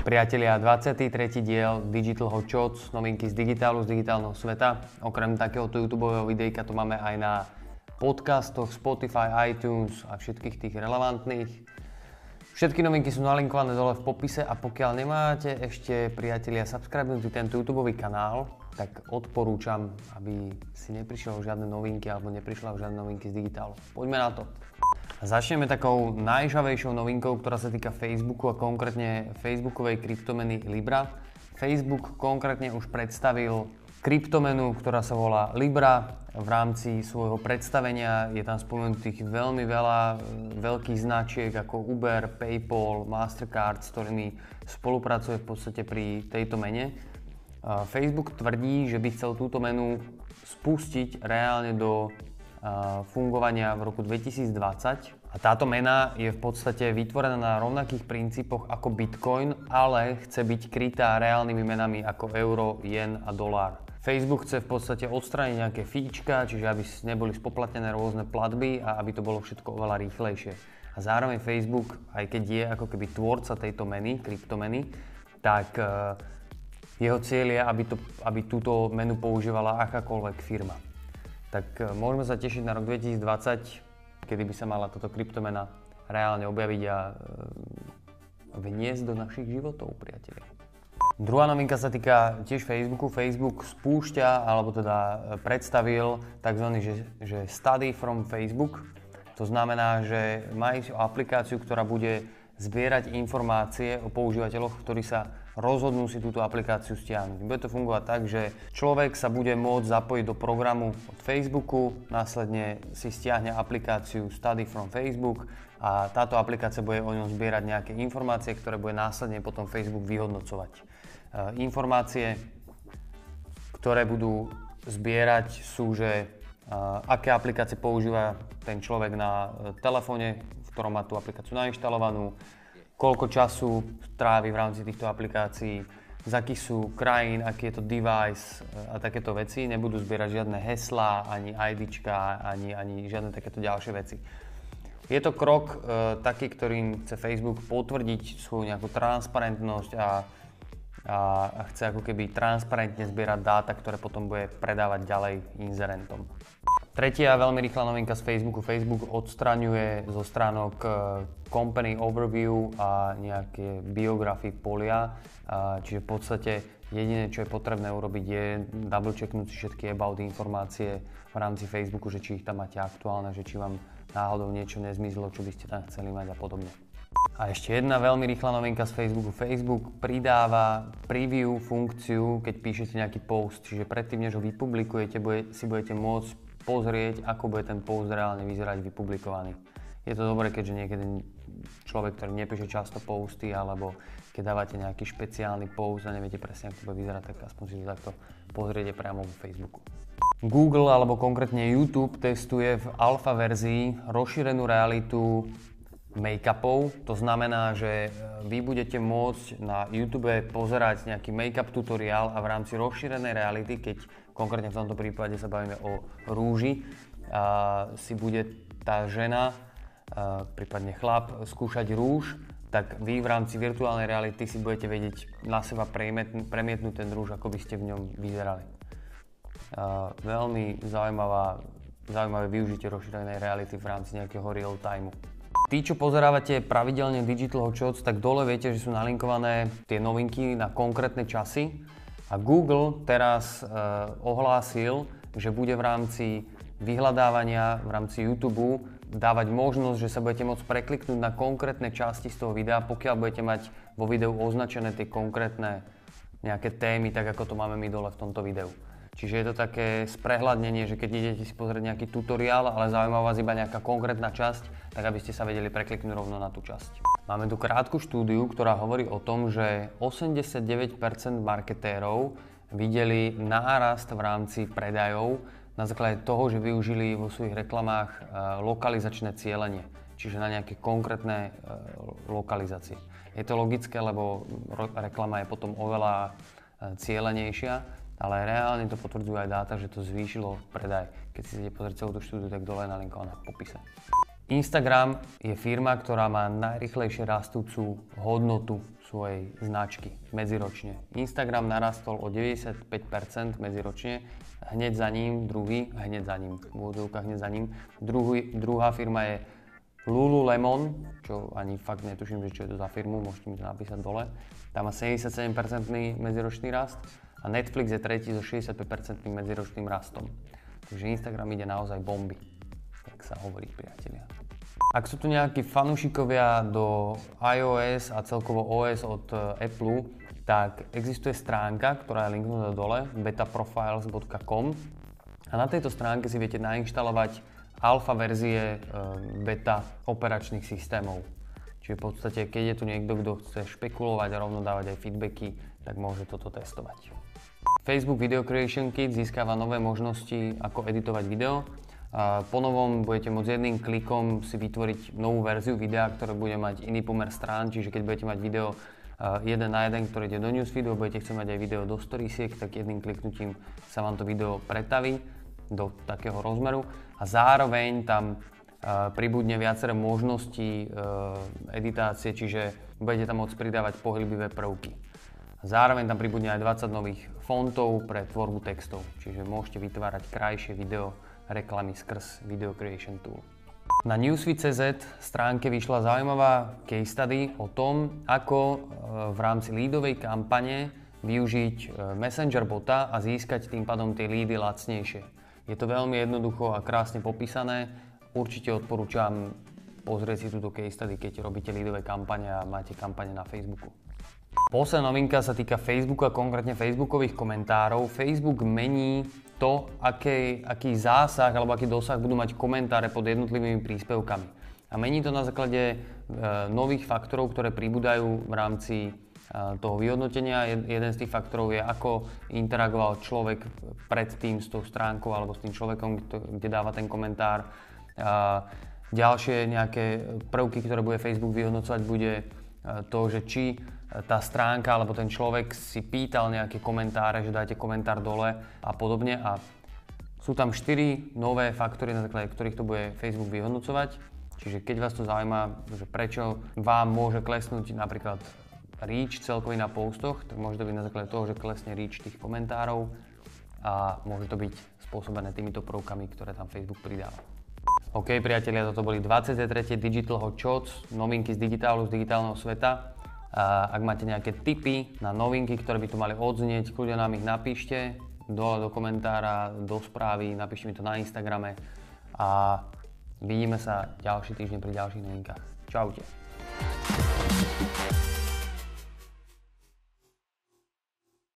Priatelia, 23. diel Digital Hot Shots, novinky z digitálu, z digitálneho sveta. Okrem takéhoto YouTube videjka to máme aj na podcastoch, Spotify, iTunes a všetkých tých relevantných. Všetky novinky sú nalinkované dole v popise a pokiaľ nemáte ešte, priatelia, subscribenutý tento YouTube kanál, tak odporúčam, aby si neprišiel žiadne novinky alebo neprišla žiadne novinky z digitálu. Poďme na to. Začneme takou najžavejšou novinkou, ktorá sa týka Facebooku a konkrétne Facebookovej kryptomeny Libra. Facebook konkrétne už predstavil kryptomenu, ktorá sa volá Libra. V rámci svojho predstavenia je tam spomenutých veľmi veľa e, veľkých značiek ako Uber, PayPal, Mastercard, s ktorými spolupracuje v podstate pri tejto mene. Facebook tvrdí, že by chcel túto menu spustiť reálne do fungovania v roku 2020 a táto mena je v podstate vytvorená na rovnakých princípoch ako Bitcoin, ale chce byť krytá reálnymi menami ako euro, yen a dolár. Facebook chce v podstate odstrániť nejaké fíčka, čiže aby neboli spoplatnené rôzne platby a aby to bolo všetko oveľa rýchlejšie. A zároveň Facebook, aj keď je ako keby tvorca tejto meny, kryptomeny, tak e, jeho cieľ je, aby, to, aby túto menu používala akákoľvek firma tak e, môžeme sa tešiť na rok 2020, kedy by sa mala toto kryptomena reálne objaviť a e, vniesť do našich životov, priatelia. Druhá novinka sa týka tiež Facebooku. Facebook spúšťa, alebo teda e, predstavil tzv. Že, že study from Facebook. To znamená, že majú aplikáciu, ktorá bude zbierať informácie o používateľoch, ktorí sa rozhodnú si túto aplikáciu stiahnuť. Bude to fungovať tak, že človek sa bude môcť zapojiť do programu od Facebooku, následne si stiahne aplikáciu Study from Facebook a táto aplikácia bude o ňom zbierať nejaké informácie, ktoré bude následne potom Facebook vyhodnocovať. E, informácie, ktoré budú zbierať sú, že e, aké aplikácie používa ten človek na e, telefóne, v ktorom má tú aplikáciu nainštalovanú, koľko času trávi v rámci týchto aplikácií, z akých sú krajín, aký je to device eh, a takéto veci. Nebudú zbierať žiadne heslá, ani IDčka, ani, ani žiadne takéto ďalšie veci. Je to krok e, taký, ktorým chce Facebook potvrdiť svoju nejakú transparentnosť a, a, a chce ako keby transparentne zbierať dáta, ktoré potom bude predávať ďalej inzerentom. Tretia veľmi rýchla novinka z Facebooku. Facebook odstraňuje zo stránok eh, company overview a nejaké biografie polia. Čiže v podstate jediné, čo je potrebné urobiť je double checknúť si všetky about informácie v rámci Facebooku, že či ich tam máte aktuálne, že či vám náhodou niečo nezmizlo, čo by ste tam chceli mať a podobne. A ešte jedna veľmi rýchla novinka z Facebooku. Facebook pridáva preview funkciu, keď píšete nejaký post, čiže predtým, než ho vypublikujete, bude, si budete môcť pozrieť, ako bude ten post reálne vyzerať vypublikovaný. Je to dobré, keďže niekedy človek, ktorý nepíše často posty, alebo keď dávate nejaký špeciálny post a neviete presne, ako to bude vyzerať, tak aspoň si to takto pozriete priamo vo Facebooku. Google alebo konkrétne YouTube testuje v alfa verzii rozšírenú realitu make-upov. To znamená, že e, vy budete môcť na YouTube pozerať nejaký make-up tutoriál a v rámci rozšírenej reality, keď konkrétne v tomto prípade sa bavíme o rúži, a si bude tá žena, a prípadne chlap, skúšať rúž, tak vy v rámci virtuálnej reality si budete vedieť na seba premietnúť ten rúž, ako by ste v ňom vyzerali. A veľmi zaujímavá, zaujímavé využitie rozšírenej reality v rámci nejakého real timeu. Tí, čo pozerávate pravidelne Digital Hot Shots, tak dole viete, že sú nalinkované tie novinky na konkrétne časy. A Google teraz e, ohlásil, že bude v rámci vyhľadávania v rámci YouTube dávať možnosť, že sa budete môcť prekliknúť na konkrétne časti z toho videa, pokiaľ budete mať vo videu označené tie konkrétne nejaké témy, tak ako to máme my dole v tomto videu. Čiže je to také sprehľadnenie, že keď idete si pozrieť nejaký tutoriál, ale zaujíma vás iba nejaká konkrétna časť, tak aby ste sa vedeli prekliknúť rovno na tú časť. Máme tu krátku štúdiu, ktorá hovorí o tom, že 89% marketérov videli nárast v rámci predajov na základe toho, že využili vo svojich reklamách e, lokalizačné cieľenie, čiže na nejaké konkrétne e, lokalizácie. Je to logické, lebo reklama je potom oveľa e, cieľenejšia, ale reálne to potvrdzujú aj dáta, že to zvýšilo predaj. Keď si chcete pozrieť celú tú štúdiu, tak dole je nalinkovaná v popise. Instagram je firma, ktorá má najrychlejšie rastúcu hodnotu svojej značky medziročne. Instagram narastol o 95% medziročne, hneď za ním druhý, hneď za ním, v hneď za ním, druhý, druhá firma je Lululemon, čo ani fakt netuším, že čo je to za firmu, môžete mi to napísať dole. Tam má 77% medziročný rast a Netflix je tretí so 65% medziročným rastom. Takže Instagram ide naozaj bomby, tak sa hovorí priatelia. Ak sú tu nejakí fanúšikovia do iOS a celkovo OS od e, Apple, tak existuje stránka, ktorá je linknutá dole, betaprofiles.com a na tejto stránke si viete nainštalovať alfa verzie e, beta operačných systémov. Čiže v podstate, keď je tu niekto, kto chce špekulovať a rovno dávať aj feedbacky, tak môže toto testovať. Facebook Video Creation Kit získava nové možnosti, ako editovať video po novom budete môcť jedným klikom si vytvoriť novú verziu videa, ktoré bude mať iný pomer strán, čiže keď budete mať video jeden na jeden, ktoré ide do newsfeedu a budete chcieť mať aj video do storiesiek, tak jedným kliknutím sa vám to video pretaví do takého rozmeru. A zároveň tam pribudne viaceré možnosti editácie, čiže budete tam môcť pridávať pohyblivé prvky. Zároveň tam pribudne aj 20 nových fontov pre tvorbu textov, čiže môžete vytvárať krajšie video reklamy skrz Video Creation Tool. Na newsfeed.cz stránke vyšla zaujímavá case study o tom, ako e, v rámci lídovej kampane využiť e, Messenger bota a získať tým pádom tie lídy lacnejšie. Je to veľmi jednoducho a krásne popísané. Určite odporúčam pozrieť si túto case study, keď robíte lídové kampane a máte kampane na Facebooku. Posledná novinka sa týka Facebooku a konkrétne Facebookových komentárov. Facebook mení to, aký, aký zásah alebo aký dosah budú mať komentáre pod jednotlivými príspevkami. A mení to na základe e, nových faktorov, ktoré pribúdajú v rámci e, toho vyhodnotenia. Jeden z tých faktorov je, ako interagoval človek predtým s tou stránkou alebo s tým človekom, kde dáva ten komentár. A ďalšie nejaké prvky, ktoré bude Facebook vyhodnocovať, bude e, to, že či tá stránka alebo ten človek si pýtal nejaké komentáre, že dajte komentár dole a podobne a sú tam 4 nové faktory, na základe ktorých to bude Facebook vyhodnocovať. Čiže keď vás to zaujíma, že prečo vám môže klesnúť napríklad reach celkový na postoch, tak môže to byť na základe toho, že klesne reach tých komentárov a môže to byť spôsobené týmito prvkami, ktoré tam Facebook pridáva. OK, priatelia, toto boli 23. Digital Hot Shots, novinky z digitálu, z digitálneho sveta. A ak máte nejaké tipy na novinky, ktoré by tu mali odznieť, kľudne nám ich napíšte dole do komentára, do správy, napíšte mi to na Instagrame a vidíme sa ďalší týždeň pri ďalších novinkách. Čaute.